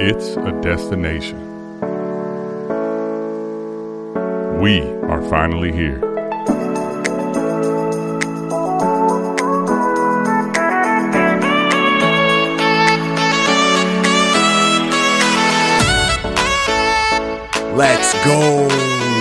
It's a destination. We are finally here. Let's go.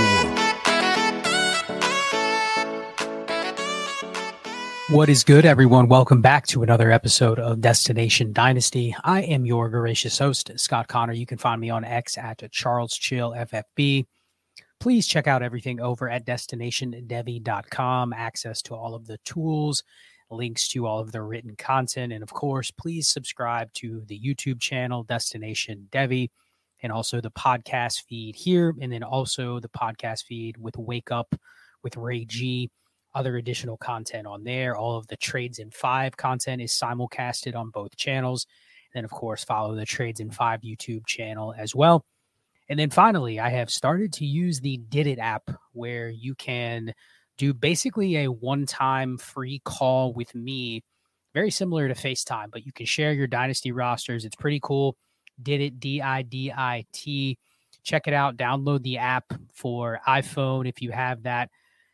What is good, everyone? Welcome back to another episode of Destination Dynasty. I am your gracious host, Scott Connor. You can find me on X at Charles Chill FFB. Please check out everything over at destinationdevy.com. Access to all of the tools, links to all of the written content, and of course, please subscribe to the YouTube channel Destination Devy and also the podcast feed here, and then also the podcast feed with Wake Up with Ray G other additional content on there. All of the Trades in Five content is simulcasted on both channels. And then, of course, follow the Trades in Five YouTube channel as well. And then finally, I have started to use the Did It app where you can do basically a one time free call with me, very similar to FaceTime, but you can share your Dynasty rosters. It's pretty cool. Did It, D I D I T. Check it out. Download the app for iPhone if you have that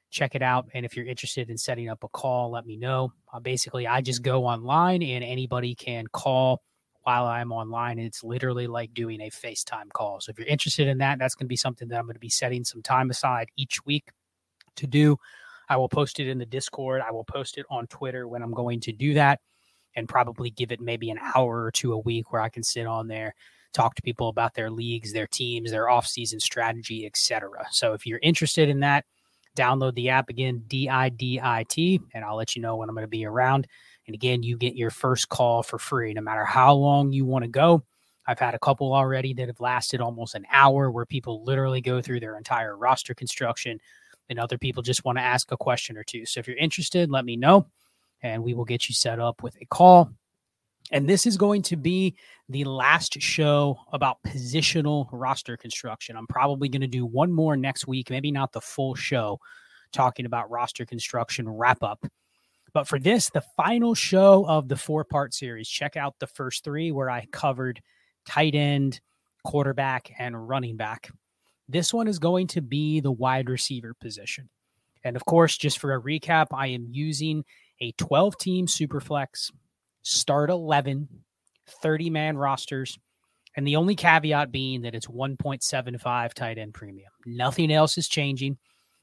check it out. And if you're interested in setting up a call, let me know. Uh, basically, I just go online and anybody can call while I'm online. And it's literally like doing a FaceTime call. So if you're interested in that, that's going to be something that I'm going to be setting some time aside each week to do. I will post it in the Discord. I will post it on Twitter when I'm going to do that and probably give it maybe an hour or two a week where I can sit on there talk to people about their leagues, their teams, their off-season strategy, etc. So if you're interested in that, download the app again, D I D I T, and I'll let you know when I'm going to be around. And again, you get your first call for free, no matter how long you want to go. I've had a couple already that have lasted almost an hour where people literally go through their entire roster construction and other people just want to ask a question or two. So if you're interested, let me know and we will get you set up with a call. And this is going to be the last show about positional roster construction. I'm probably going to do one more next week, maybe not the full show, talking about roster construction wrap up. But for this, the final show of the four part series, check out the first three where I covered tight end, quarterback, and running back. This one is going to be the wide receiver position. And of course, just for a recap, I am using a 12 team super flex start 11, 30 man rosters. And the only caveat being that it's 1.75 tight end premium. Nothing else is changing.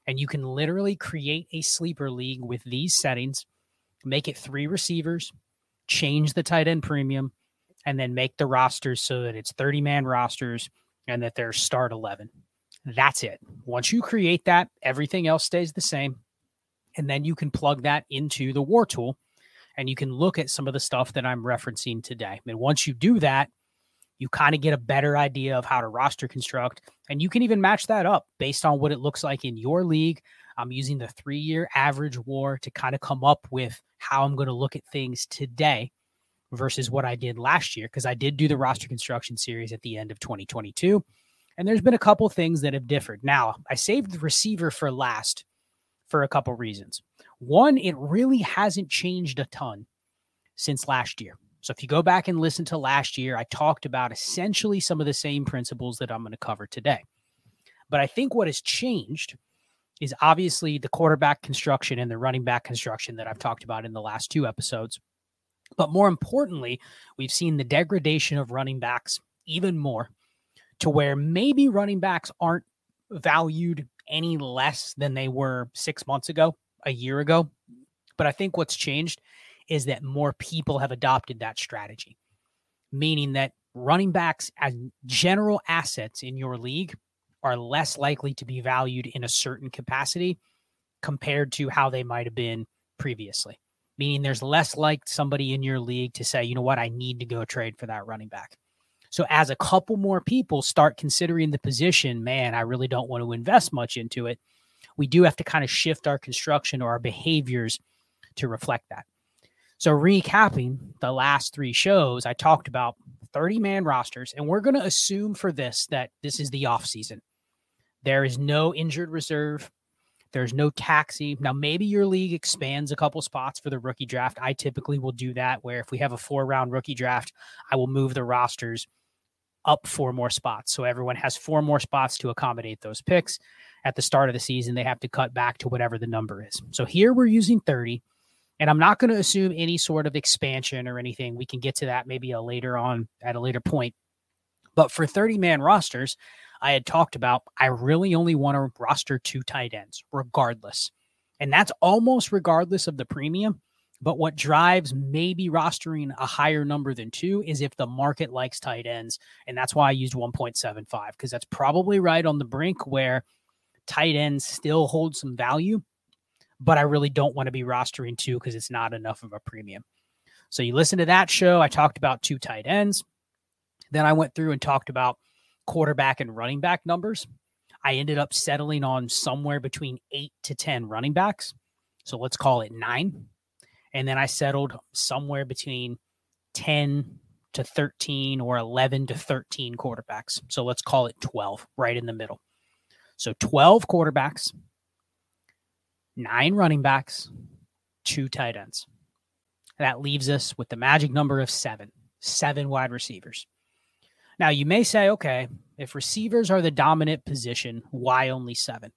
And you can literally create a sleeper league with these settings, make it three receivers, change the tight end premium, and then make the rosters so that it's 30 man rosters and that they're start 11. That's it. Once you create that, everything else stays the same. And then you can plug that into the war tool and you can look at some of the stuff that I'm referencing today. And once you do that, you kind of get a better idea of how to roster construct, and you can even match that up based on what it looks like in your league. I'm using the three year average war to kind of come up with how I'm going to look at things today versus what I did last year, because I did do the roster construction series at the end of 2022. And there's been a couple things that have differed. Now, I saved the receiver for last for a couple reasons. One, it really hasn't changed a ton since last year. So if you go back and listen to last year, I talked about essentially some of the same principles that I'm going to cover today. But I think what has changed is obviously the quarterback construction and the running back construction that I've talked about in the last two episodes. But more importantly, we've seen the degradation of running backs even more to where maybe running backs aren't valued any less than they were six months ago, a year ago. But I think what's changed is that more people have adopted that strategy, meaning that running backs as general assets in your league are less likely to be valued in a certain capacity compared to how they might have been previously. Meaning there's less like somebody in your league to say, you know what, I need to go trade for that running back. So as a couple more people start considering the position, man, I really don't want to invest much into it. We do have to kind of shift our construction or our behaviors to reflect that. So recapping the last three shows, I talked about 30 man rosters, and we're going to assume for this that this is the off season. There is no injured reserve. There's no taxi. Now, maybe your league expands a couple spots for the rookie draft. I typically will do that, where if we have a four round rookie draft, I will move the rosters up four more spots. So everyone has four more spots to accommodate those picks. At the start of the season, they have to cut back to whatever the number is. So here we're using 30. And I'm not going to assume any sort of expansion or anything. We can get to that maybe a later on at a later point. But for 30 man rosters, I had talked about I really only want to roster two tight ends, regardless. And that's almost regardless of the premium. But what drives maybe rostering a higher number than two is if the market likes tight ends. And that's why I used 1.75, because that's probably right on the brink where tight ends still hold some value. But I really don't want to be rostering two because it's not enough of a premium. So you listen to that show. I talked about two tight ends. Then I went through and talked about quarterback and running back numbers. I ended up settling on somewhere between eight to 10 running backs. So let's call it nine. And then I settled somewhere between 10 to 13 or 11 to 13 quarterbacks. So let's call it 12, right in the middle. So 12 quarterbacks, nine running backs, two tight ends. That leaves us with the magic number of seven, seven wide receivers. Now, you may say, okay, if receivers are the dominant position, why only seven?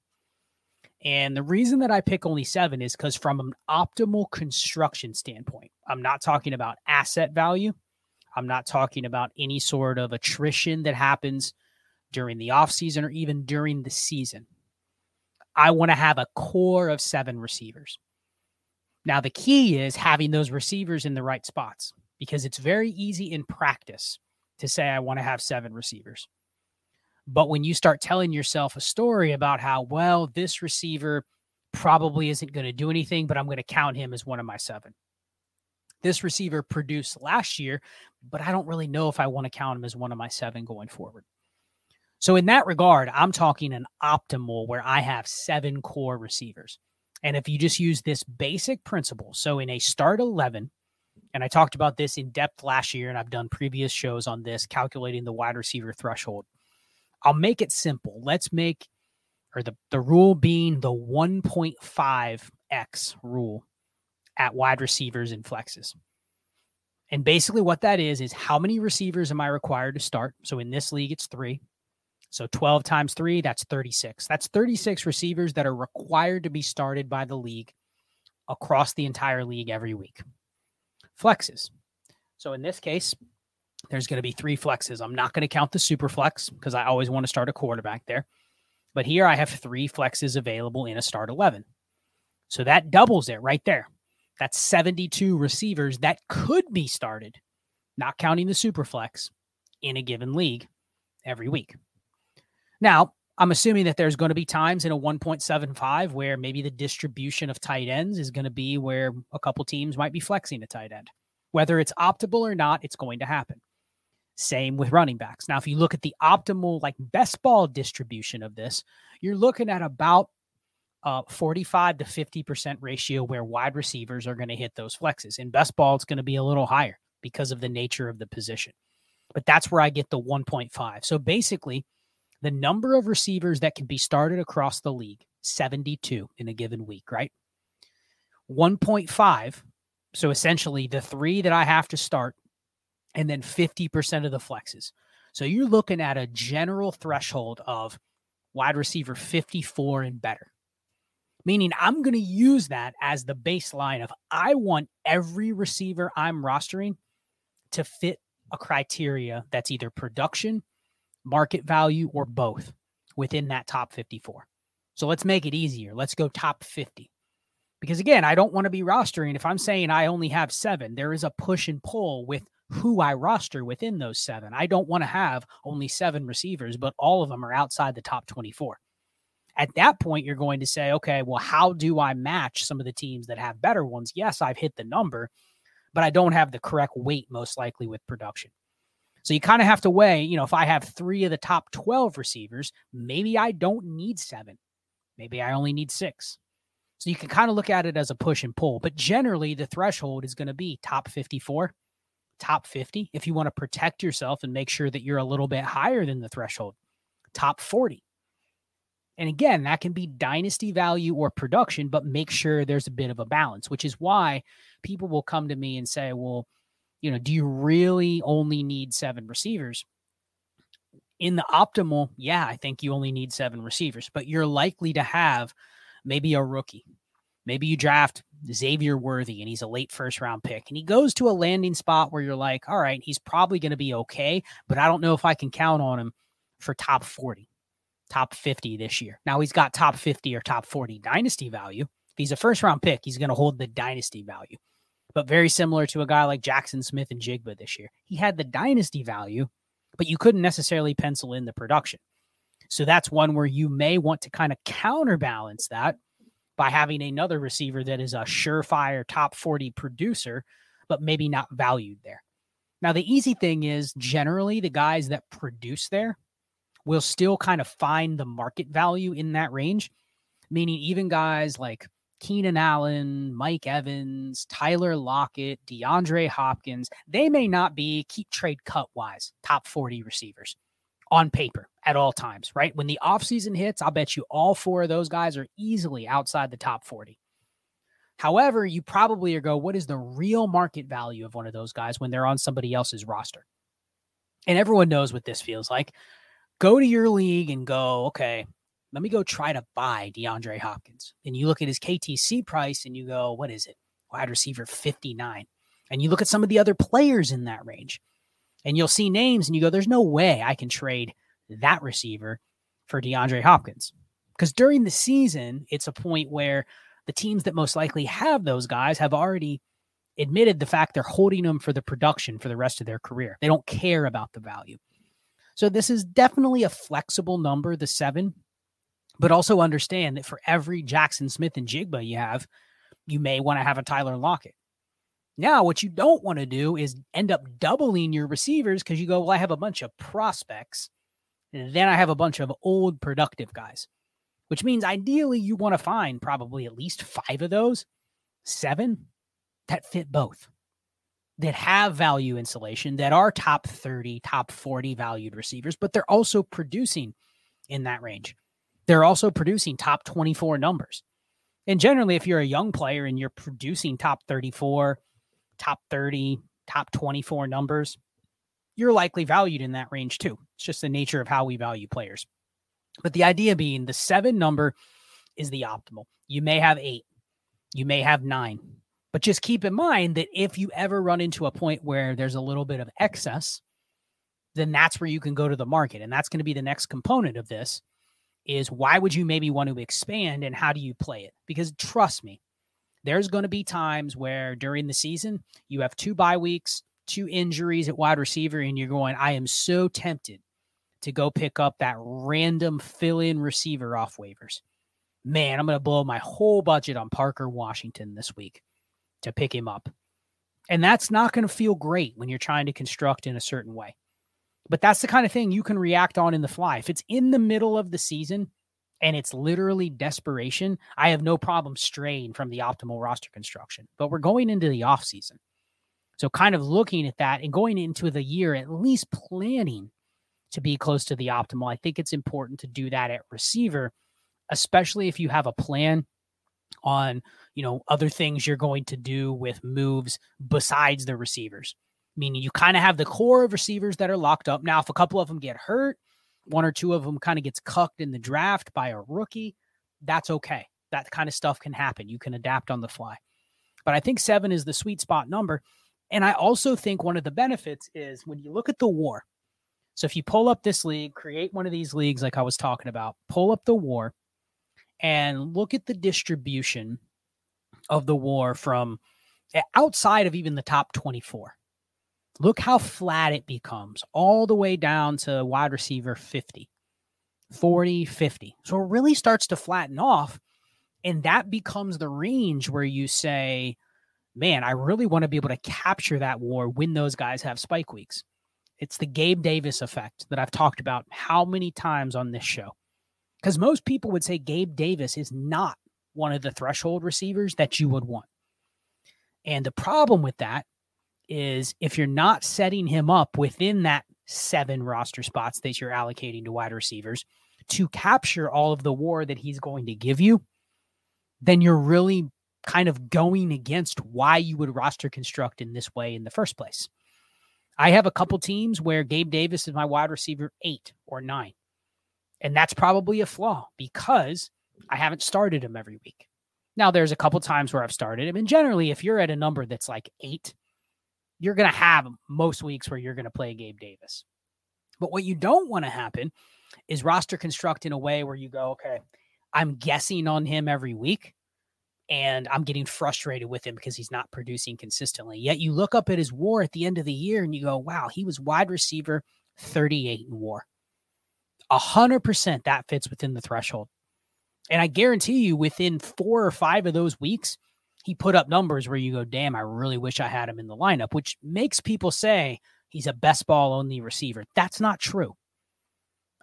And the reason that I pick only seven is because, from an optimal construction standpoint, I'm not talking about asset value. I'm not talking about any sort of attrition that happens during the offseason or even during the season. I want to have a core of seven receivers. Now, the key is having those receivers in the right spots because it's very easy in practice to say, I want to have seven receivers. But when you start telling yourself a story about how, well, this receiver probably isn't going to do anything, but I'm going to count him as one of my seven. This receiver produced last year, but I don't really know if I want to count him as one of my seven going forward. So, in that regard, I'm talking an optimal where I have seven core receivers. And if you just use this basic principle, so in a start 11, and I talked about this in depth last year, and I've done previous shows on this, calculating the wide receiver threshold. I'll make it simple. Let's make, or the, the rule being the 1.5x rule at wide receivers and flexes. And basically, what that is, is how many receivers am I required to start? So in this league, it's three. So 12 times three, that's 36. That's 36 receivers that are required to be started by the league across the entire league every week. Flexes. So in this case, there's going to be three flexes. I'm not going to count the super flex because I always want to start a quarterback there. But here I have three flexes available in a start 11. So that doubles it right there. That's 72 receivers that could be started, not counting the super flex, in a given league every week. Now, I'm assuming that there's going to be times in a 1.75 where maybe the distribution of tight ends is going to be where a couple teams might be flexing a tight end. Whether it's optimal or not, it's going to happen. Same with running backs. Now, if you look at the optimal, like best ball distribution of this, you're looking at about uh, 45 to 50% ratio where wide receivers are going to hit those flexes. In best ball, it's going to be a little higher because of the nature of the position. But that's where I get the 1.5. So basically, the number of receivers that can be started across the league 72 in a given week, right? 1.5. So essentially, the three that I have to start and then 50% of the flexes. So you're looking at a general threshold of wide receiver 54 and better. Meaning, I'm going to use that as the baseline of I want every receiver I'm rostering to fit a criteria that's either production, market value, or both within that top 54. So let's make it easier. Let's go top 50. Because again, I don't want to be rostering. If I'm saying I only have seven, there is a push and pull with who I roster within those seven. I don't want to have only seven receivers, but all of them are outside the top 24. At that point, you're going to say, okay, well, how do I match some of the teams that have better ones? Yes, I've hit the number, but I don't have the correct weight, most likely, with production. So you kind of have to weigh, you know, if I have three of the top 12 receivers, maybe I don't need seven. Maybe I only need six. So you can kind of look at it as a push and pull, but generally the threshold is going to be top 54, top 50. If you want to protect yourself and make sure that you're a little bit higher than the threshold, top 40. And again, that can be dynasty value or production, but make sure there's a bit of a balance, which is why people will come to me and say, well, you know, do you really only need seven receivers? In the optimal, yeah, I think you only need seven receivers, but you're likely to have maybe a rookie. Maybe you draft Xavier Worthy and he's a late first round pick and he goes to a landing spot where you're like, all right, he's probably going to be okay, but I don't know if I can count on him for top 40 top 50 this year. Now he's got top 50 or top 40 dynasty value. If he's a first round pick, he's going to hold the dynasty value. But very similar to a guy like Jackson Smith-Njigba this year. He had the dynasty value, but you couldn't necessarily pencil in the production. So that's one where you may want to kind of counterbalance that by having another receiver that is a surefire top 40 producer, but maybe not valued there. Now, the easy thing is generally the guys that produce there will still kind of find the market value in that range. Meaning, even guys like Keenan Allen, Mike Evans, Tyler Lockett, DeAndre Hopkins, they may not be keep trade cut wise top 40 receivers on paper at all times, right? When the offseason hits, I'll bet you all four of those guys are easily outside the top 40. However, you probably are go, what is the real market value of one of those guys when they're on somebody else's roster? And everyone knows what this feels like go to your league and go, okay, let me go try to buy DeAndre Hopkins. And you look at his KTC price and you go, what is it? Wide receiver 59. And you look at some of the other players in that range and you'll see names and you go, there's no way I can trade that receiver for DeAndre Hopkins. Because during the season, it's a point where the teams that most likely have those guys have already admitted the fact they're holding them for the production for the rest of their career. They don't care about the value. So this is definitely a flexible number, the seven, but also understand that for every Jackson Smith-Njigba you have, you may want to have a Tyler Lockett. Now, what you don't want to do is end up doubling your receivers because you go, well, I have a bunch of prospects. And then I have a bunch of old productive guys, which means ideally you want to find probably at least five of those, seven that fit both that have value insulation that are top 30, top 40 valued receivers, but they're also producing in that range. They're also producing top 24 numbers. And generally, if you're a young player and you're producing top 34, top 30, top 24 numbers, you're likely valued in that range too. It's just the nature of how we value players. But the idea being the seven number is the optimal. You may have eight, you may have nine, but just keep in mind that if you ever run into a point where there's a little bit of excess, then that's where you can go to the market. And that's going to be the next component of this is why would you maybe want to expand and how do you play it? Because trust me, there's going to be times where during the season you have two bye weeks, two injuries at wide receiver, and you're going, I am so tempted to go pick up that random fill in receiver off waivers. Man, I'm going to blow my whole budget on Parker Washington this week to pick him up. And that's not going to feel great when you're trying to construct in a certain way. But that's the kind of thing you can react on in the fly. If it's in the middle of the season and it's literally desperation, I have no problem straying from the optimal roster construction. But we're going into the off season. So kind of looking at that and going into the year at least planning to be close to the optimal. I think it's important to do that at receiver, especially if you have a plan on you know other things you're going to do with moves besides the receivers meaning you kind of have the core of receivers that are locked up now if a couple of them get hurt one or two of them kind of gets cucked in the draft by a rookie that's okay That kind of stuff can happen. You can adapt on the fly. But I think seven is the sweet spot number. And I also think one of the benefits is when you look at the war. So if you pull up this league, create one of these leagues like I was talking about, pull up the war and look at the distribution of the war from eh, outside of even the top 24. Look how flat it becomes all the way down to wide receiver 50, 40, 50. So it really starts to flatten off. And that becomes the range where you say, man, I really want to be able to capture that war when those guys have spike weeks. It's the Gabe Davis effect that I've talked about how many times on this show. Because most people would say Gabe Davis is not one of the threshold receivers that you would want. And the problem with that is if you're not setting him up within that seven roster spots that you're allocating to wide receivers to capture all of the war that he's going to give you, then you're really kind of going against why you would roster construct in this way in the first place. I have a couple teams where Gabe Davis is my wide receiver eight or nine. And that's probably a flaw because I haven't started him every week. Now, there's a couple times where I've started him. And generally, if you're at a number that's like eight, you're going to have most weeks where you're going to play Gabe Davis. But what you don't want to happen is roster construct in a way where you go, okay, I'm guessing on him every week and I'm getting frustrated with him because he's not producing consistently. Yet you look up at his war at the end of the year and you go, wow, he was wide receiver 38 in war. 100% that fits within the threshold. And I guarantee you, within four or five of those weeks, he put up numbers where you go, damn, I really wish I had him in the lineup, which makes people say he's a best ball only receiver. That's not true.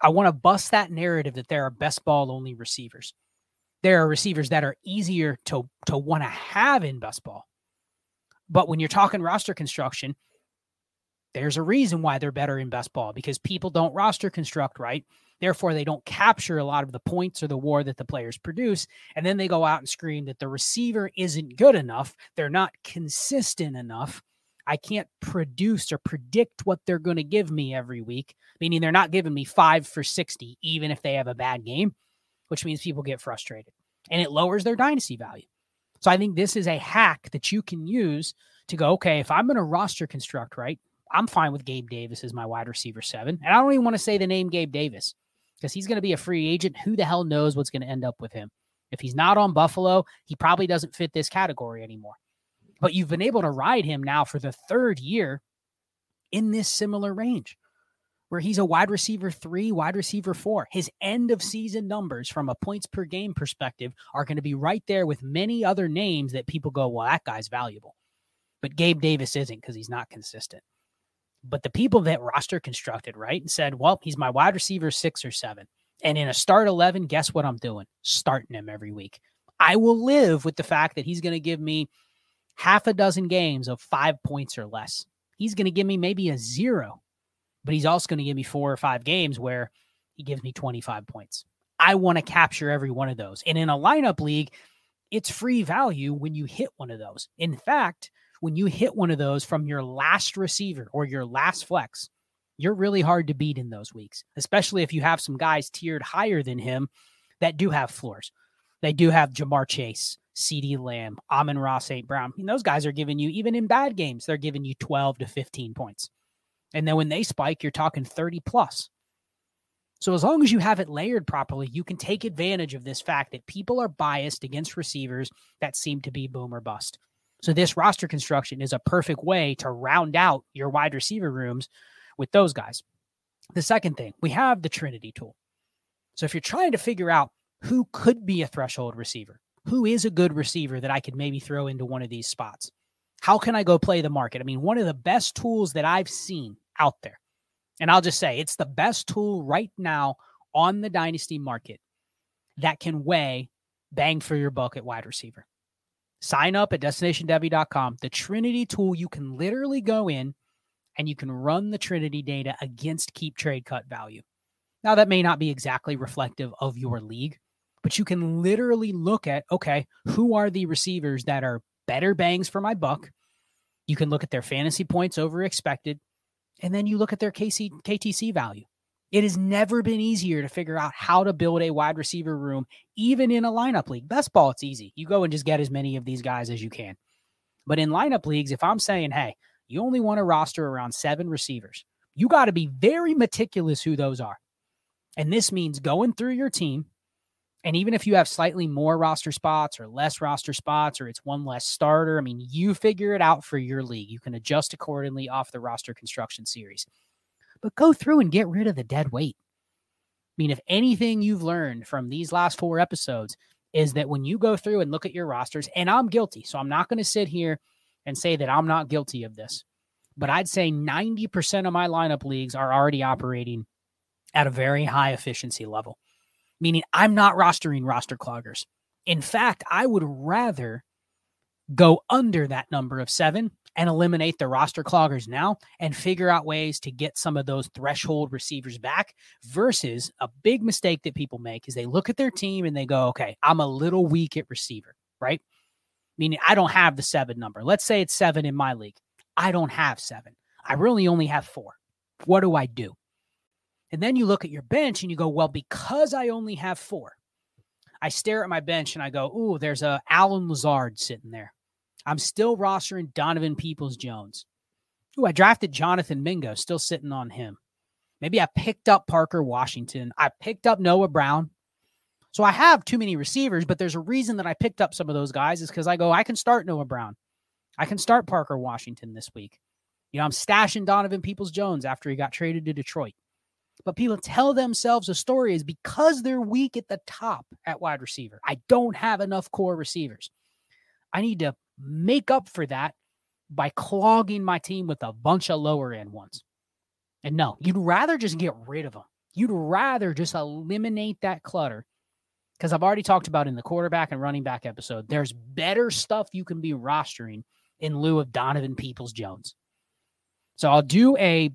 I want to bust that narrative that there are best ball only receivers. There are receivers that are easier to, to want to have in best ball. But when you're talking roster construction, there's a reason why they're better in best ball because people don't roster construct right. Therefore, they don't capture a lot of the points or the war that the players produce. And then they go out and scream that the receiver isn't good enough. They're not consistent enough. I can't produce or predict what they're going to give me every week, meaning they're not giving me five for 60, even if they have a bad game, which means people get frustrated and it lowers their dynasty value. So I think this is a hack that you can use to go, okay, if I'm going to roster construct right, I'm fine with Gabe Davis as my wide receiver seven. And I don't even want to say the name Gabe Davis because he's going to be a free agent. Who the hell knows what's going to end up with him? If he's not on Buffalo, he probably doesn't fit this category anymore. But you've been able to ride him now for the third year in this similar range where he's a wide receiver three, wide receiver four. His end of season numbers from a points per game perspective are going to be right there with many other names that people go, well, that guy's valuable. But Gabe Davis isn't because he's not consistent. But the people that roster constructed, right, and said, well, he's my wide receiver six or seven. And in a start 11, guess what I'm doing? Starting him every week. I will live with the fact that he's going to give me half a dozen games of five points or less. He's going to give me maybe a zero, but he's also going to give me four or five games where he gives me 25 points. I want to capture every one of those. And in a lineup league, it's free value when you hit one of those. In fact, when you hit one of those from your last receiver or your last flex, you're really hard to beat in those weeks, especially if you have some guys tiered higher than him that do have floors. They do have Ja'Marr Chase, CeeDee Lamb, Amon-Ra St. Brown. And those guys are giving you, even in bad games, they're giving you 12 to 15 points. And then when they spike, you're talking 30 plus. So as long as you have it layered properly, you can take advantage of this fact that people are biased against receivers that seem to be boom or bust. So this roster construction is a perfect way to round out your wide receiver rooms with those guys. The second thing, we have the Trinity tool. So if you're trying to figure out who could be a threshold receiver, who is a good receiver that I could maybe throw into one of these spots, how can I go play the market? I mean, one of the best tools that I've seen out there, and I'll just say it's the best tool right now on the dynasty market that can weigh bang for your buck at wide receiver. Sign up at destinationdevy.com. The Trinity tool, you can literally go in and you can run the Trinity data against keep trade cut value. Now, that may not be exactly reflective of your league, but you can literally look at okay, who are the receivers that are better bangs for my buck? You can look at their fantasy points over expected, and then you look at their KC, KTC value. It has never been easier to figure out how to build a wide receiver room, even in a lineup league. Best ball, it's easy. You go and just get as many of these guys as you can. But in lineup leagues, if I'm saying, hey, you only want to roster around seven receivers, you got to be very meticulous who those are. And this means going through your team. And even if you have slightly more roster spots or less roster spots, or it's one less starter, I mean, you figure it out for your league. You can adjust accordingly off the roster construction series. But go through and get rid of the dead weight. I mean, if anything you've learned from these last four episodes is that when you go through and look at your rosters, and I'm guilty, so I'm not going to sit here and say that I'm not guilty of this, but I'd say 90% of my lineup leagues are already operating at a very high efficiency level, meaning I'm not rostering roster cloggers. In fact, I would rather go under that number of seven and eliminate the roster cloggers now and figure out ways to get some of those threshold receivers back versus a big mistake that people make is they look at their team and they go, okay, I'm a little weak at receiver, right? Meaning I don't have the seven number. Let's say it's seven in my league. I don't have seven. I really only have four. What do I do? And then you look at your bench and you go, well, because I only have four, I stare at my bench and I go, ooh, there's a Allen Lazard sitting there. I'm still rostering Donovan Peoples Jones. Ooh, I drafted Jonathan Mingo, still sitting on him. Maybe I picked up Parker Washington. I picked up Noah Brown. So I have too many receivers, but there's a reason that I picked up some of those guys is because I go, I can start Noah Brown. I can start Parker Washington this week. You know, I'm stashing Donovan Peoples Jones after he got traded to Detroit. But people tell themselves a story is because they're weak at the top at wide receiver. I don't have enough core receivers. I need to make up for that by clogging my team with a bunch of lower end ones. And no, you'd rather just get rid of them. You'd rather just eliminate that clutter. Because I've already talked about in the quarterback and running back episode, there's better stuff you can be rostering in lieu of Donovan Peoples Jones. So I'll do a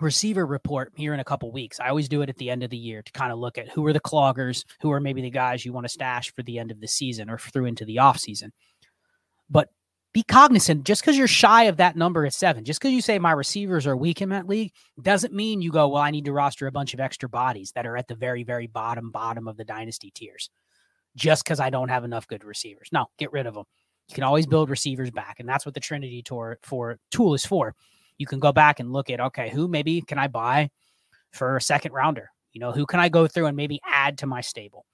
receiver report here in a couple weeks. I always do it at the end of the year to kind of look at who are the cloggers, who are maybe the guys you want to stash for the end of the season or through into the offseason. But be cognizant just because you're shy of that number at seven, just because you say my receivers are weak in that league, doesn't mean you go, well, I need to roster a bunch of extra bodies that are at the very, very bottom, bottom of the dynasty tiers just because I don't have enough good receivers. No, get rid of them. You can always build receivers back. And that's what the Trinity tour for tool is for. You can go back and look at, okay, who maybe can I buy for a second rounder? You know, who can I go through and maybe add to my stable?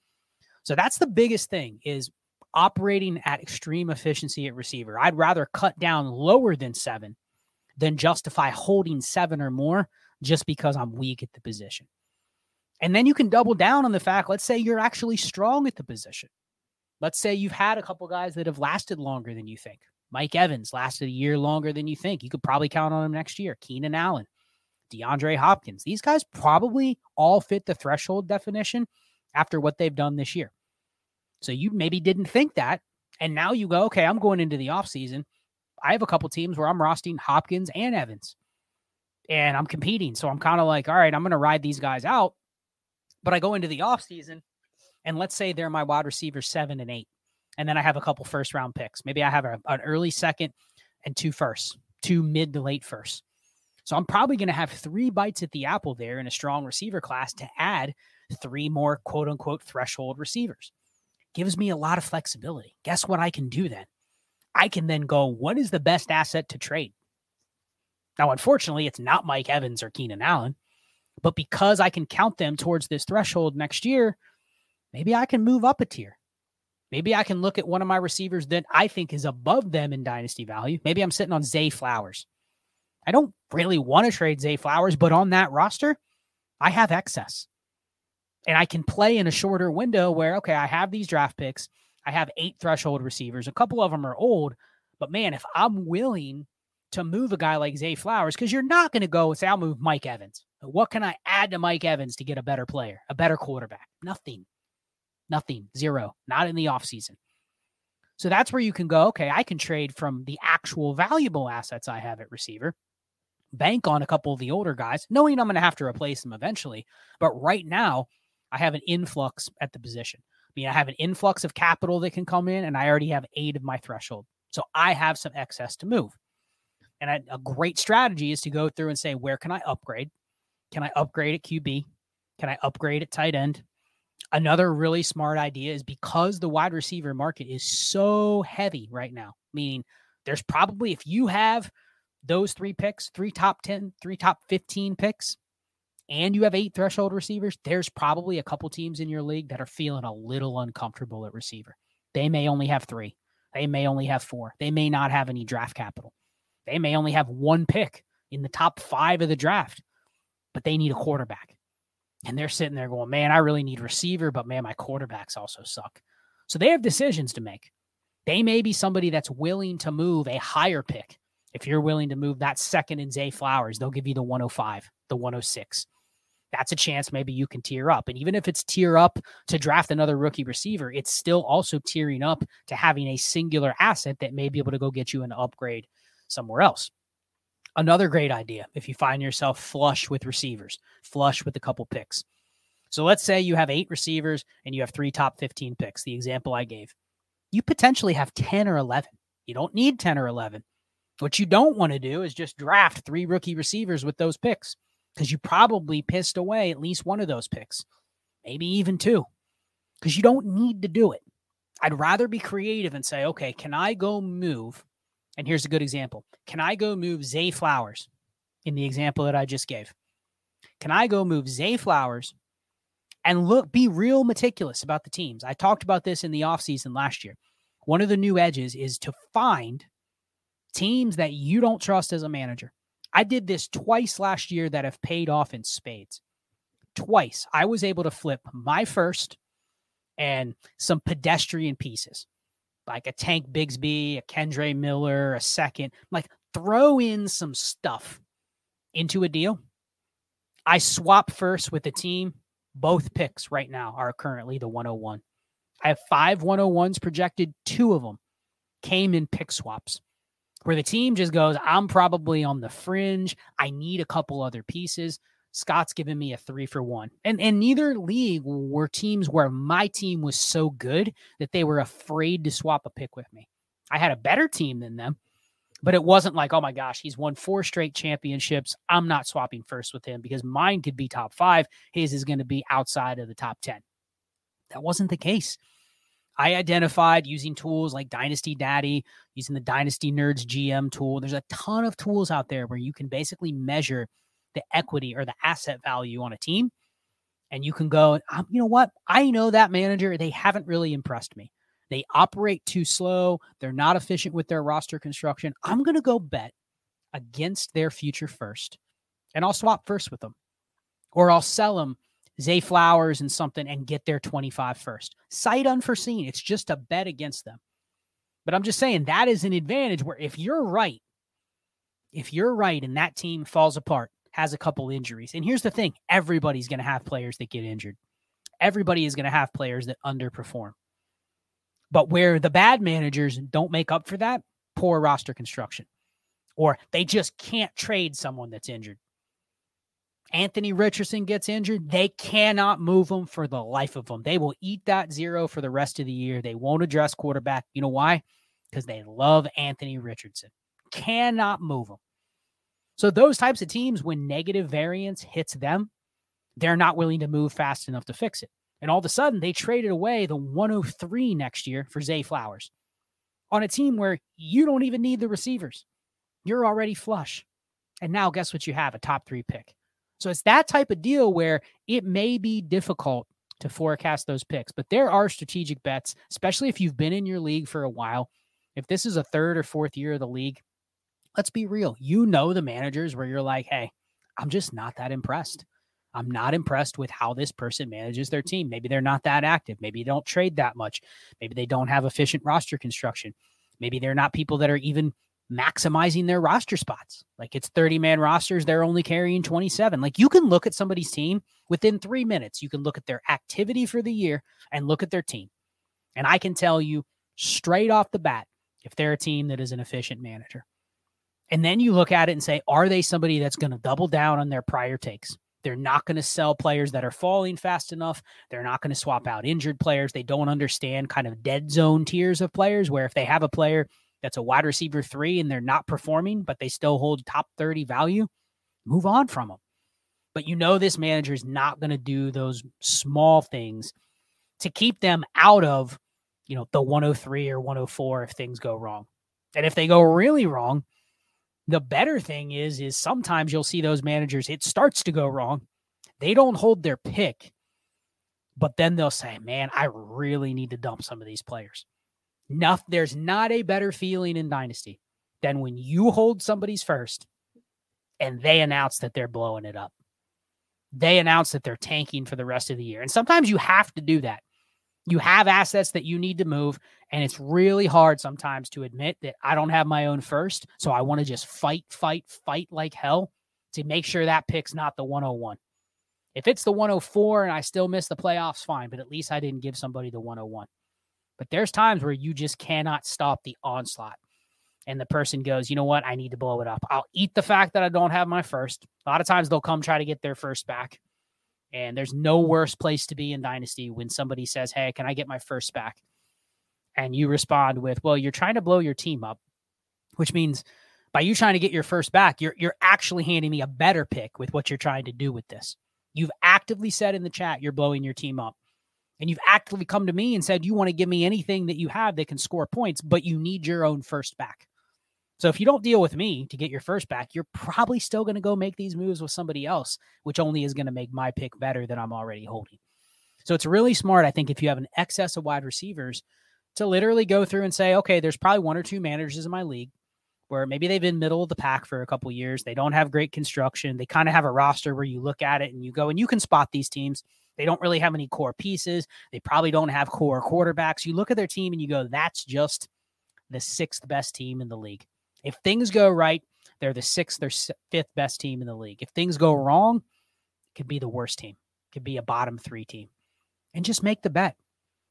So that's the biggest thing is operating at extreme efficiency at receiver. I'd rather cut down lower than seven than justify holding seven or more just because I'm weak at the position. And then you can double down on the fact, let's say you're actually strong at the position. Let's say you've had a couple guys that have lasted longer than you think. Mike Evans lasted a year longer than you think. You could probably count on him next year. Keenan Allen, DeAndre Hopkins. These guys probably all fit the threshold definition after what they've done this year. So you maybe didn't think that. And now you go, okay, I'm going into the offseason. I have a couple teams where I'm rosting Hopkins and Evans and I'm competing. So I'm kind of like, all right, I'm going to ride these guys out. But I go into the offseason and let's say they're my wide receivers seven and eight. And then I have a couple first round picks. Maybe I have a, an early second and two firsts, two mid to late firsts. So I'm probably going to have three bites at the apple there in a strong receiver class to add three more quote unquote threshold receivers gives me a lot of flexibility. Guess what I can do then? I can then go, what is the best asset to trade? Now, unfortunately, it's not Mike Evans or Keenan Allen, but because I can count them towards this threshold next year, maybe I can move up a tier. Maybe I can look at one of my receivers that I think is above them in dynasty value. Maybe I'm sitting on Zay Flowers. I don't really want to trade Zay Flowers, but on that roster, I have excess and I can play in a shorter window where, okay, I have these draft picks. I have eight threshold receivers. A couple of them are old, but man, if I'm willing to move a guy like Zay Flowers, because you're not going to go and say, I'll move Mike Evans. What can I add to Mike Evans to get a better player, a better quarterback? Nothing. Nothing. Zero. Not in the offseason. So that's where you can go, okay, I can trade from the actual valuable assets I have at receiver, bank on a couple of the older guys, knowing I'm going to have to replace them eventually. But right now, I have an influx at the position. I mean, I have an influx of capital that can come in, and I already have eight of my threshold. So I have some excess to move. And a great strategy is to go through and say, where can I upgrade? Can I upgrade at QB? Can I upgrade at tight end? Another really smart idea is because the wide receiver market is so heavy right now, meaning there's probably, if you have those three picks, three top 10, three top 15 picks, and you have eight threshold receivers, there's probably a couple teams in your league that are feeling a little uncomfortable at receiver. They may only have three, they may only have four, they may not have any draft capital, they may only have one pick in the top five of the draft, but they need a quarterback. And they're sitting there going, man, I really need receiver, but man, my quarterbacks also suck. So they have decisions to make. They may be somebody that's willing to move a higher pick. If you're willing to move that second in Zay Flowers, they'll give you the 105, the 106. That's a chance maybe you can tier up. And even if it's tier up to draft another rookie receiver, it's still also tiering up to having a singular asset that may be able to go get you an upgrade somewhere else. Another great idea if you find yourself flush with receivers, flush with a couple picks. So let's say you have eight receivers and you have three top 15 picks, the example I gave. You potentially have 10 or 11. You don't need 10 or 11. What you don't want to do is just draft three rookie receivers with those picks because you probably pissed away at least one of those picks, maybe even two, because you don't need to do it. I'd rather be creative and say, okay, can I go move and here's a good example. Can I go move Zay Flowers in the example that I just gave? Can I go move Zay Flowers and look, be real meticulous about the teams? I talked about this in the offseason last year. One of the new edges is to find teams that you don't trust as a manager. I did this twice last year that have paid off in spades. Twice, I was able to flip my first and some pedestrian pieces like a Tank Bigsby, a Kendre Miller, a second. Like throw in some stuff into a deal. I swap first with the team. Both picks right now are currently the 101. I have five 101s projected. Two of them came in pick swaps where the team just goes, I'm probably on the fringe. I need a couple other pieces. Scott's given me a three for one. And and neither league were teams where my team was so good that they were afraid to swap a pick with me. I had a better team than them, but it wasn't like, oh my gosh, he's won four straight championships. I'm not swapping first with him because mine could be top five. His is going to be outside of the top 10. That wasn't the case. I identified using tools like Dynasty Daddy, using the Dynasty Nerds GM tool. There's a ton of tools out there where you can basically measure the equity or the asset value on a team. And you can go, um, you know what? I know that manager. They haven't really impressed me. They operate too slow. They're not efficient with their roster construction. I'm going to go bet against their future first. And I'll swap first with them. Or I'll sell them Zay Flowers and something and get their 25 first. Sight unforeseen. It's just a bet against them. But I'm just saying that is an advantage where if you're right, if you're right and that team falls apart, has a couple injuries. And here's the thing everybody's going to have players that get injured, everybody is going to have players that underperform. But where the bad managers don't make up for that, poor roster construction, or they just can't trade someone that's injured. Anthony Richardson gets injured, they cannot move him for the life of them. They will eat that zero for the rest of the year. They won't address quarterback. You know why? Because they love Anthony Richardson. Cannot move him. So those types of teams, when negative variance hits them, they're not willing to move fast enough to fix it. And all of a sudden, they traded away the 103 next year for Zay Flowers on a team where you don't even need the receivers. You're already flush. And now, guess what you have? A top three pick. So it's that type of deal where it may be difficult to forecast those picks, but there are strategic bets, especially if you've been in your league for a while. If this is a third or fourth year of the league, let's be real. You know the managers where you're like, hey, I'm just not that impressed. I'm not impressed with how this person manages their team. Maybe they're not that active. Maybe they don't trade that much. Maybe they don't have efficient roster construction. Maybe they're not people that are even maximizing their roster spots. Like it's 30 man rosters, they're only carrying 27. Like you can look at somebody's team within three minutes. You can look at their activity for the year and look at their team. And I can tell you straight off the bat if they're a team that is an efficient manager. And then you look at it and say, are they somebody that's going to double down on their prior takes? They're not going to sell players that are falling fast enough. They're not going to swap out injured players. They don't understand kind of dead zone tiers of players where if they have a player that's a wide receiver three and they're not performing, but they still hold top 30 value, move on from them. But you know this manager is not going to do those small things to keep them out of, you know, the 103 or 104 if things go wrong. And if they go really wrong, the better thing is is sometimes you'll see those managers it starts to go wrong. They don't hold their pick. But then they'll say, "Man, I really need to dump some of these players." There's not a better feeling in dynasty than when you hold somebody's first and they announce that they're blowing it up. They announce that they're tanking for the rest of the year. And sometimes you have to do that. You have assets that you need to move, and it's really hard sometimes to admit that I don't have my own first. So I want to just fight, fight, fight like hell to make sure that pick's not the 101. If it's the 104 and I still miss the playoffs, fine, but at least I didn't give somebody the 101. But there's times where you just cannot stop the onslaught. And the person goes, you know what? I need to blow it up. I'll eat the fact that I don't have my first. A lot of times they'll come try to get their first back. And there's no worse place to be in Dynasty when somebody says, Hey, can I get my first back? And you respond with, Well, you're trying to blow your team up, which means by you trying to get your first back, you're you're actually handing me a better pick with what you're trying to do with this. You've actively said in the chat you're blowing your team up. And you've actively come to me and said you want to give me anything that you have that can score points, but you need your own first back. So if you don't deal with me to get your first back, you're probably still going to go make these moves with somebody else, which only is going to make my pick better than I'm already holding. So it's really smart, I think, if you have an excess of wide receivers to literally go through and say, okay, there's probably one or two managers in my league where maybe they've been middle of the pack for a couple years. They don't have great construction. They kind of have a roster where you look at it and you go and you can spot these teams. They don't really have any core pieces. They probably don't have core quarterbacks. You look at their team and you go, that's just the sixth best team in the league. If things go right, they're the sixth or fifth best team in the league. If things go wrong, it could be the worst team, it could be a bottom three team. And just make the bet.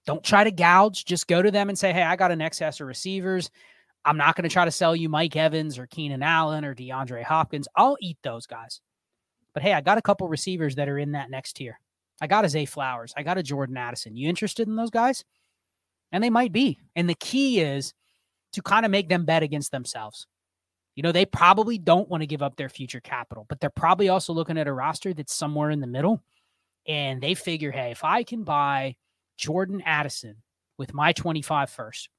Don't try to gouge. Just go to them and say, hey, I got an excess of receivers. I'm not going to try to sell you Mike Evans or Keenan Allen or DeAndre Hopkins. I'll eat those guys. But hey, I got a couple receivers that are in that next tier. I got a Zay Flowers. I got a Jordan Addison. You interested in those guys? And they might be. And the key is to kind of make them bet against themselves. You know, they probably don't want to give up their future capital, but they're probably also looking at a roster that's somewhere in the middle. And they figure, hey, if I can buy Jordan Addison with my 25 first,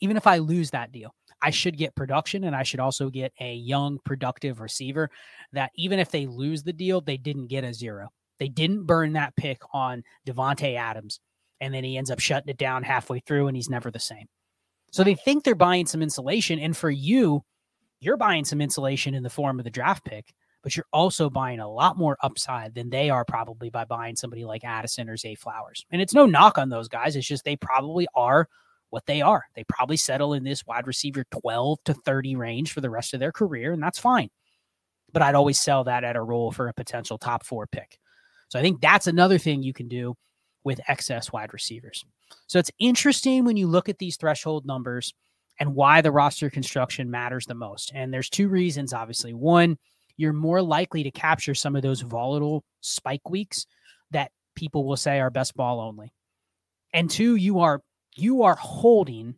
even if I lose that deal, I should get production and I should also get a young, productive receiver that even if they lose the deal, they didn't get a zero. They didn't burn that pick on Davante Adams. And then he ends up shutting it down halfway through and he's never the same. So they think they're buying some insulation. And for you, you're buying some insulation in the form of the draft pick, but you're also buying a lot more upside than they are probably by buying somebody like Addison or Zay Flowers. And it's no knock on those guys. It's just they probably are what they are. They probably settle in this wide receiver 12 to 30 range for the rest of their career, and that's fine. But I'd always sell that at a roll for a potential top four pick. So I think that's another thing you can do with excess wide receivers. So it's interesting when you look at these threshold numbers and why the roster construction matters the most. And there's two reasons, obviously. One, you're more likely to capture some of those volatile spike weeks that people will say are best ball only. And two, you are you are holding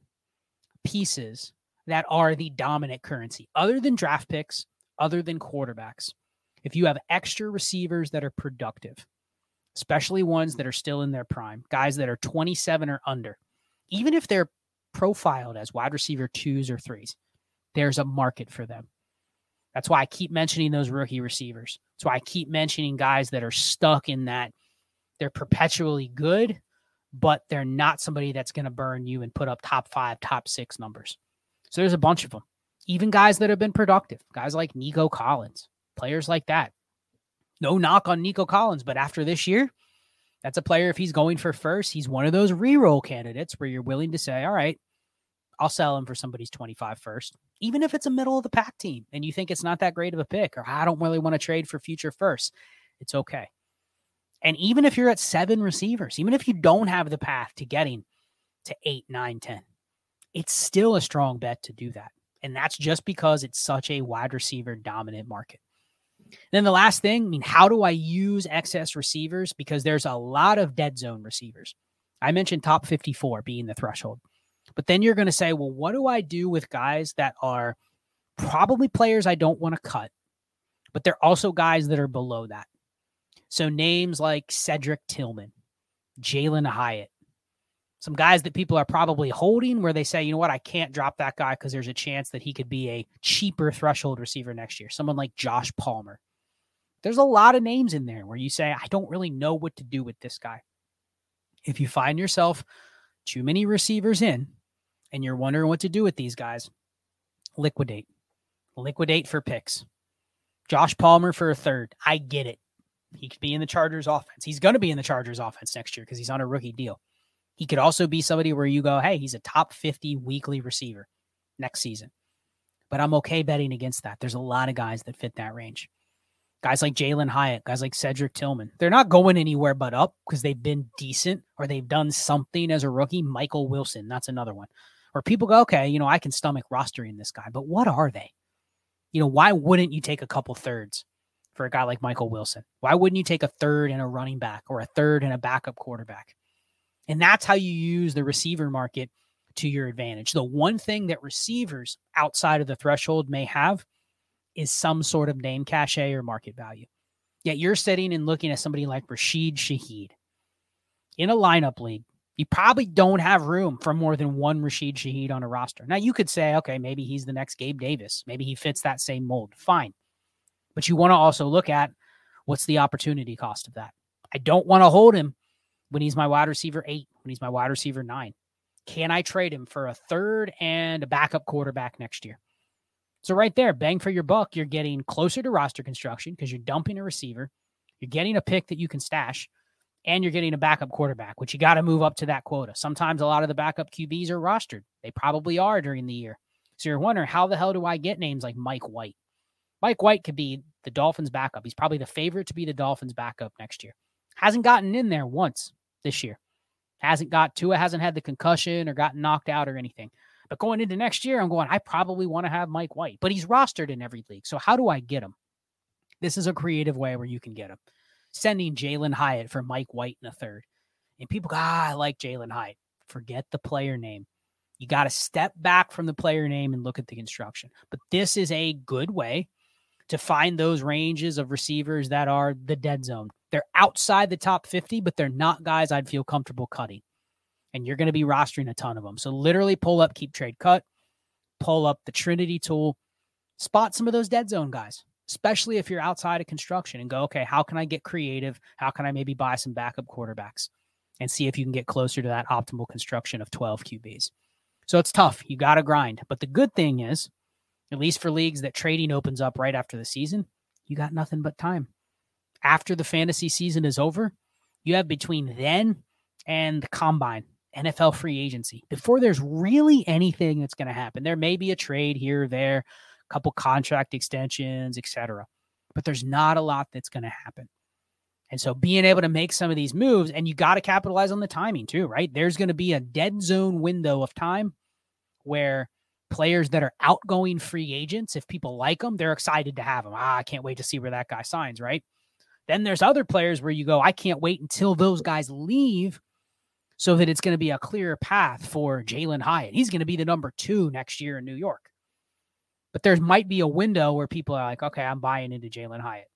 pieces that are the dominant currency other than draft picks, other than quarterbacks. If you have extra receivers that are productive, especially ones that are still in their prime, guys that are 27 or under, even if they're profiled as wide receiver twos or threes, there's a market for them. That's why I keep mentioning those rookie receivers. That's why I keep mentioning guys that are stuck in that they're perpetually good, but they're not somebody that's going to burn you and put up top five, top six numbers. So there's a bunch of them. Even guys that have been productive, guys like Nico Collins, players like that. No knock on Nico Collins, but after this year, that's a player. If he's going for first, he's one of those re-roll candidates where you're willing to say, all right, I'll sell him for somebody's 25 first, even if it's a middle of the pack team and you think it's not that great of a pick, or I don't really want to trade for future first. It's okay. And even if you're at seven receivers, even if you don't have the path to getting to eight, nine, 10, it's still a strong bet to do that. And that's just because it's such a wide receiver dominant market. Then the last thing, I mean, how do I use excess receivers? Because there's a lot of dead zone receivers. I mentioned top 54 being the threshold. But then you're going to say, well, what do I do with guys that are probably players I don't want to cut, but they're also guys that are below that? So names like Cedric Tillman, Jalin Hyatt, some guys that people are probably holding where they say, you know what, I can't drop that guy because there's a chance that he could be a cheaper threshold receiver next year. Someone like Josh Palmer. There's a lot of names in there where you say, I don't really know what to do with this guy. If you find yourself too many receivers in and you're wondering what to do with these guys, liquidate. Liquidate for picks. Josh Palmer for a third. I get it. He could be in the Chargers offense. He's going to be in the Chargers offense next year because he's on a rookie deal. He could also be somebody where you go, hey, he's a top 50 weekly receiver next season. But I'm okay betting against that. There's a lot of guys that fit that range. Guys like Jalin Hyatt, guys like Cedric Tillman, they're not going anywhere but up because they've been decent or they've done something as a rookie. Michael Wilson, that's another one. Where people go, okay, you know, I can stomach rostering this guy, but what are they? You know, why wouldn't you take a couple thirds for a guy like Michael Wilson? Why wouldn't you take a third and a running back or a third and a backup quarterback? And that's how you use the receiver market to your advantage. The one thing that receivers outside of the threshold may have is some sort of name cachet or market value. Yet you're sitting and looking at somebody like Rashid Shaheed in a lineup league. You probably don't have room for more than one Rashid Shaheed on a roster. Now you could say, okay, maybe he's the next Gabe Davis. Maybe he fits that same mold. Fine. But you want to also look at what's the opportunity cost of that. I don't want to hold him when he's my wide receiver eight, when he's my wide receiver nine? Can I trade him for a third and a backup quarterback next year? So, right there, bang for your buck, you're getting closer to roster construction because you're dumping a receiver, you're getting a pick that you can stash, and you're getting a backup quarterback, which you got to move up to that quota. Sometimes a lot of the backup QBs are rostered. They probably are during the year. So you're wondering, how the hell do I get names like Mike White? Mike White could be the Dolphins' backup. He's probably the favorite to be the Dolphins' backup next year. Hasn't gotten in there once this year. Hasn't got to it, hasn't had the concussion or gotten knocked out or anything. But going into next year, I'm going, I probably want to have Mike White, but he's rostered in every league. So how do I get him? This is a creative way where you can get him. Sending Jalin Hyatt for Mike White in a third. And people go, ah, I like Jalin Hyatt. Forget the player name. You got to step back from the player name and look at the construction. But this is a good way to find those ranges of receivers that are the dead zone. They're outside the top 50, but they're not guys I'd feel comfortable cutting. And you're going to be rostering a ton of them. So literally pull up, keep trade cut, pull up the Trinity tool, spot some of those dead zone guys, especially if you're outside of construction and go, okay, how can I get creative? How can I maybe buy some backup quarterbacks and see if you can get closer to that optimal construction of 12 QBs? So it's tough. You got to grind. But the good thing is, at least for leagues that trading opens up right after the season, you got nothing but time. After the fantasy season is over, you have between then and the combine, NFL free agency, before there's really anything that's going to happen. There may be a trade here or there, a couple contract extensions, etc. But there's not a lot that's going to happen. And so being able to make some of these moves, and you got to capitalize on the timing too, right? There's going to be a dead zone window of time where players that are outgoing free agents, if people like them, they're excited to have them. Ah, I can't wait to see where that guy signs, right? Then there's other players where you go, I can't wait until those guys leave so that it's going to be a clearer path for Jalin Hyatt. He's going to be the number two next year in New York. But there might be a window where people are like, okay, I'm buying into Jalin Hyatt.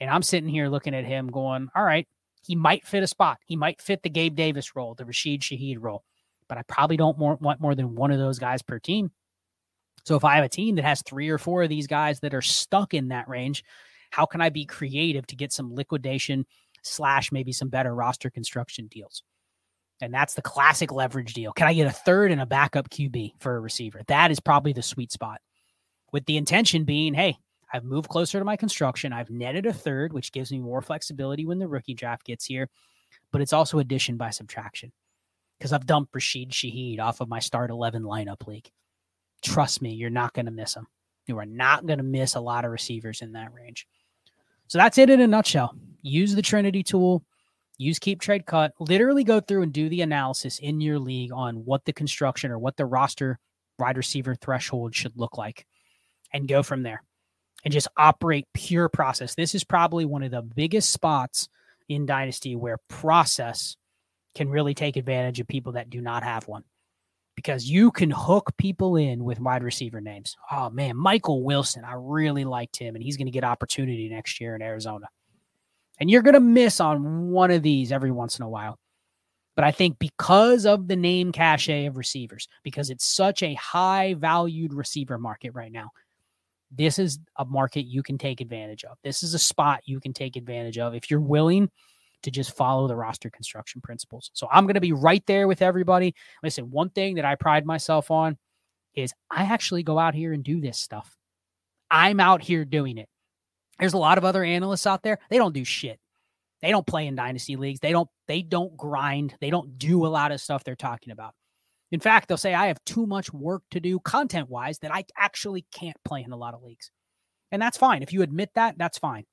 And I'm sitting here looking at him going, all right, he might fit a spot. He might fit the Gabe Davis role, the Rashid Shaheed role. But I probably don't want more than one of those guys per team. So if I have a team that has three or four of these guys that are stuck in that range, how can I be creative to get some liquidation slash maybe some better roster construction deals? And that's the classic leverage deal. Can I get a third and a backup QB for a receiver? That is probably the sweet spot. With the intention being, hey, I've moved closer to my construction. I've netted a third, which gives me more flexibility when the rookie draft gets here. But it's also addition by subtraction because I've dumped Rashid Shaheed off of my start 11 lineup league. Trust me, you're not going to miss them. You are not going to miss a lot of receivers in that range. So that's it in a nutshell. Use the Trinity tool, use keep trade cut, literally go through and do the analysis in your league on what the construction or what the roster wide receiver threshold should look like and go from there and just operate pure process. This is probably one of the biggest spots in Dynasty where process can really take advantage of people that do not have one because you can hook people in with wide receiver names. Oh man, Michael Wilson, I really liked him, and he's going to get opportunity next year in Arizona. And you're going to miss on one of these every once in a while. But I think because of the name cachet of receivers, because it's such a high valued receiver market right now, this is a market you can take advantage of. This is a spot you can take advantage of if you're willing to just follow the roster construction principles. So I'm going to be right there with everybody. Listen, one thing that I pride myself on is I actually go out here and do this stuff. I'm out here doing it. There's a lot of other analysts out there. They don't do shit. They don't play in dynasty leagues. They don't they don't grind. They don't do a lot of stuff they're talking about. In fact, they'll say I have too much work to do content-wise that I actually can't play in a lot of leagues. And that's fine. If you admit that, that's fine.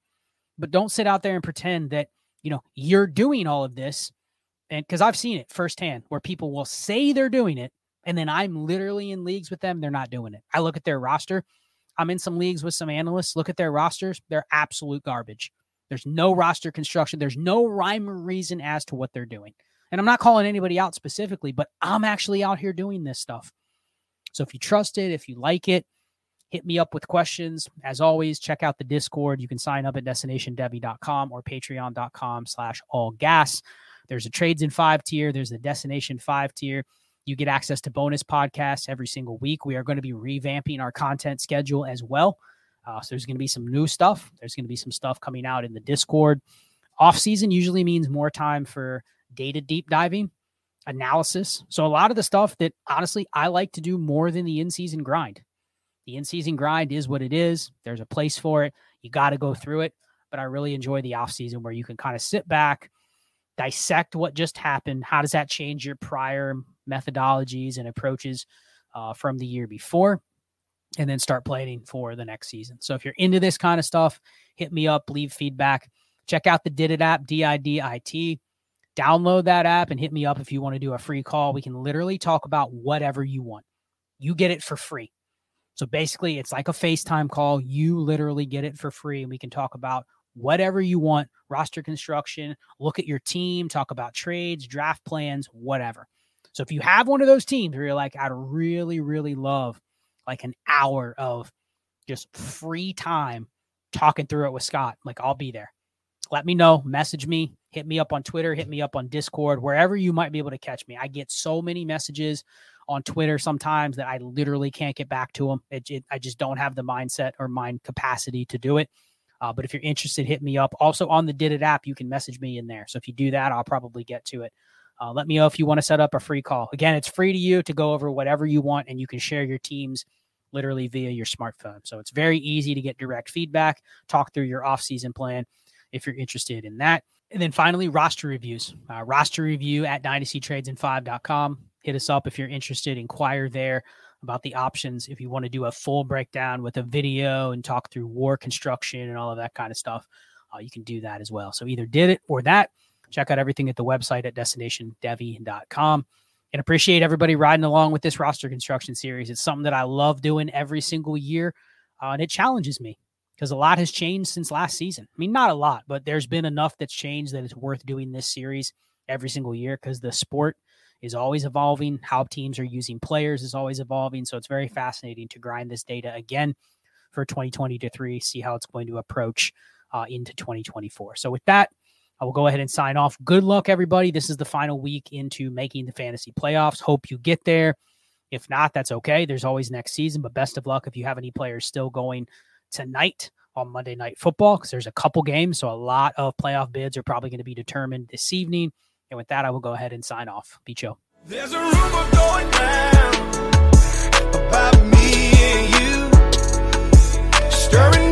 But don't sit out there and pretend that, you know, you're doing all of this and cuz I've seen it firsthand where people will say they're doing it and then I'm literally in leagues with them, they're not doing it. I look at their roster. I'm in some leagues with some analysts. Look at their rosters. They're absolute garbage. There's no roster construction. There's no rhyme or reason as to what they're doing. And I'm not calling anybody out specifically, but I'm actually out here doing this stuff. So if you trust it, if you like it, hit me up with questions. As always, check out the Discord. You can sign up at destinationdevy.com or patreon.com slash all gas. There's a trades in five tier. There's the destination five tier. You get access to bonus podcasts every single week. We are going to be revamping our content schedule as well. Uh, so there's going to be some new stuff. There's going to be some stuff coming out in the Discord. Off season usually means more time for data deep diving, analysis. So a lot of the stuff that honestly I like to do more than the in season grind. The in season grind is what it is. There's a place for it. You got to go through it. But I really enjoy the off season where you can kind of sit back, dissect what just happened. How does that change your prior methodologies and approaches uh, from the year before? and then start planning for the next season. So if you're into this kind of stuff, hit me up, leave feedback. Check out the Did It app, D I D I T. Download that app and hit me up if you want to do a free call. We can literally talk about whatever you want. You get it for free. So basically, it's like a FaceTime call. You literally get it for free, and we can talk about whatever you want roster construction, look at your team, talk about trades, draft plans, whatever. So if you have one of those teams where you're like, I'd really, really love like an hour of just free time talking through it with Scott. Like, I'll be there. Let me know, message me, hit me up on Twitter, hit me up on Discord, wherever you might be able to catch me. I get so many messages on Twitter sometimes that I literally can't get back to them. It, it, I just don't have the mindset or mind capacity to do it. Uh, but if you're interested, hit me up. Also on the Did It app, you can message me in there. So if you do that, I'll probably get to it. Uh, let me know if you want to set up a free call. Again, it's free to you to go over whatever you want, and you can share your teams literally via your smartphone. So it's very easy to get direct feedback, talk through your off-season plan if you're interested in that. And then finally, roster reviews. Uh, roster review at dynastytradesin5.com. Hit us up if you're interested. Inquire there about the options if you want to do a full breakdown with a video and talk through war construction and all of that kind of stuff. Uh, you can do that as well. So either did it or that. Check out everything at the website at destinationdevy.com. And appreciate everybody riding along with this roster construction series. It's something that I love doing every single year, uh, and it challenges me because a lot has changed since last season. I mean, not a lot, but there's been enough that's changed that it's worth doing this series every single year because the sport is always evolving. How teams are using players is always evolving. So it's very fascinating to grind this data again for 2020 to three, see how it's going to approach uh, into 2024. So with that, I will go ahead and sign off. Good luck, everybody. This is the final week into making the fantasy playoffs. Hope you get there. If not, that's okay. There's always next season, but best of luck if you have any players still going tonight on Monday Night Football because there's a couple games. So a lot of playoff bids are probably going to be determined this evening. And with that, I will go ahead and sign off. Be chill. There's a rumor going down about me and you, stirring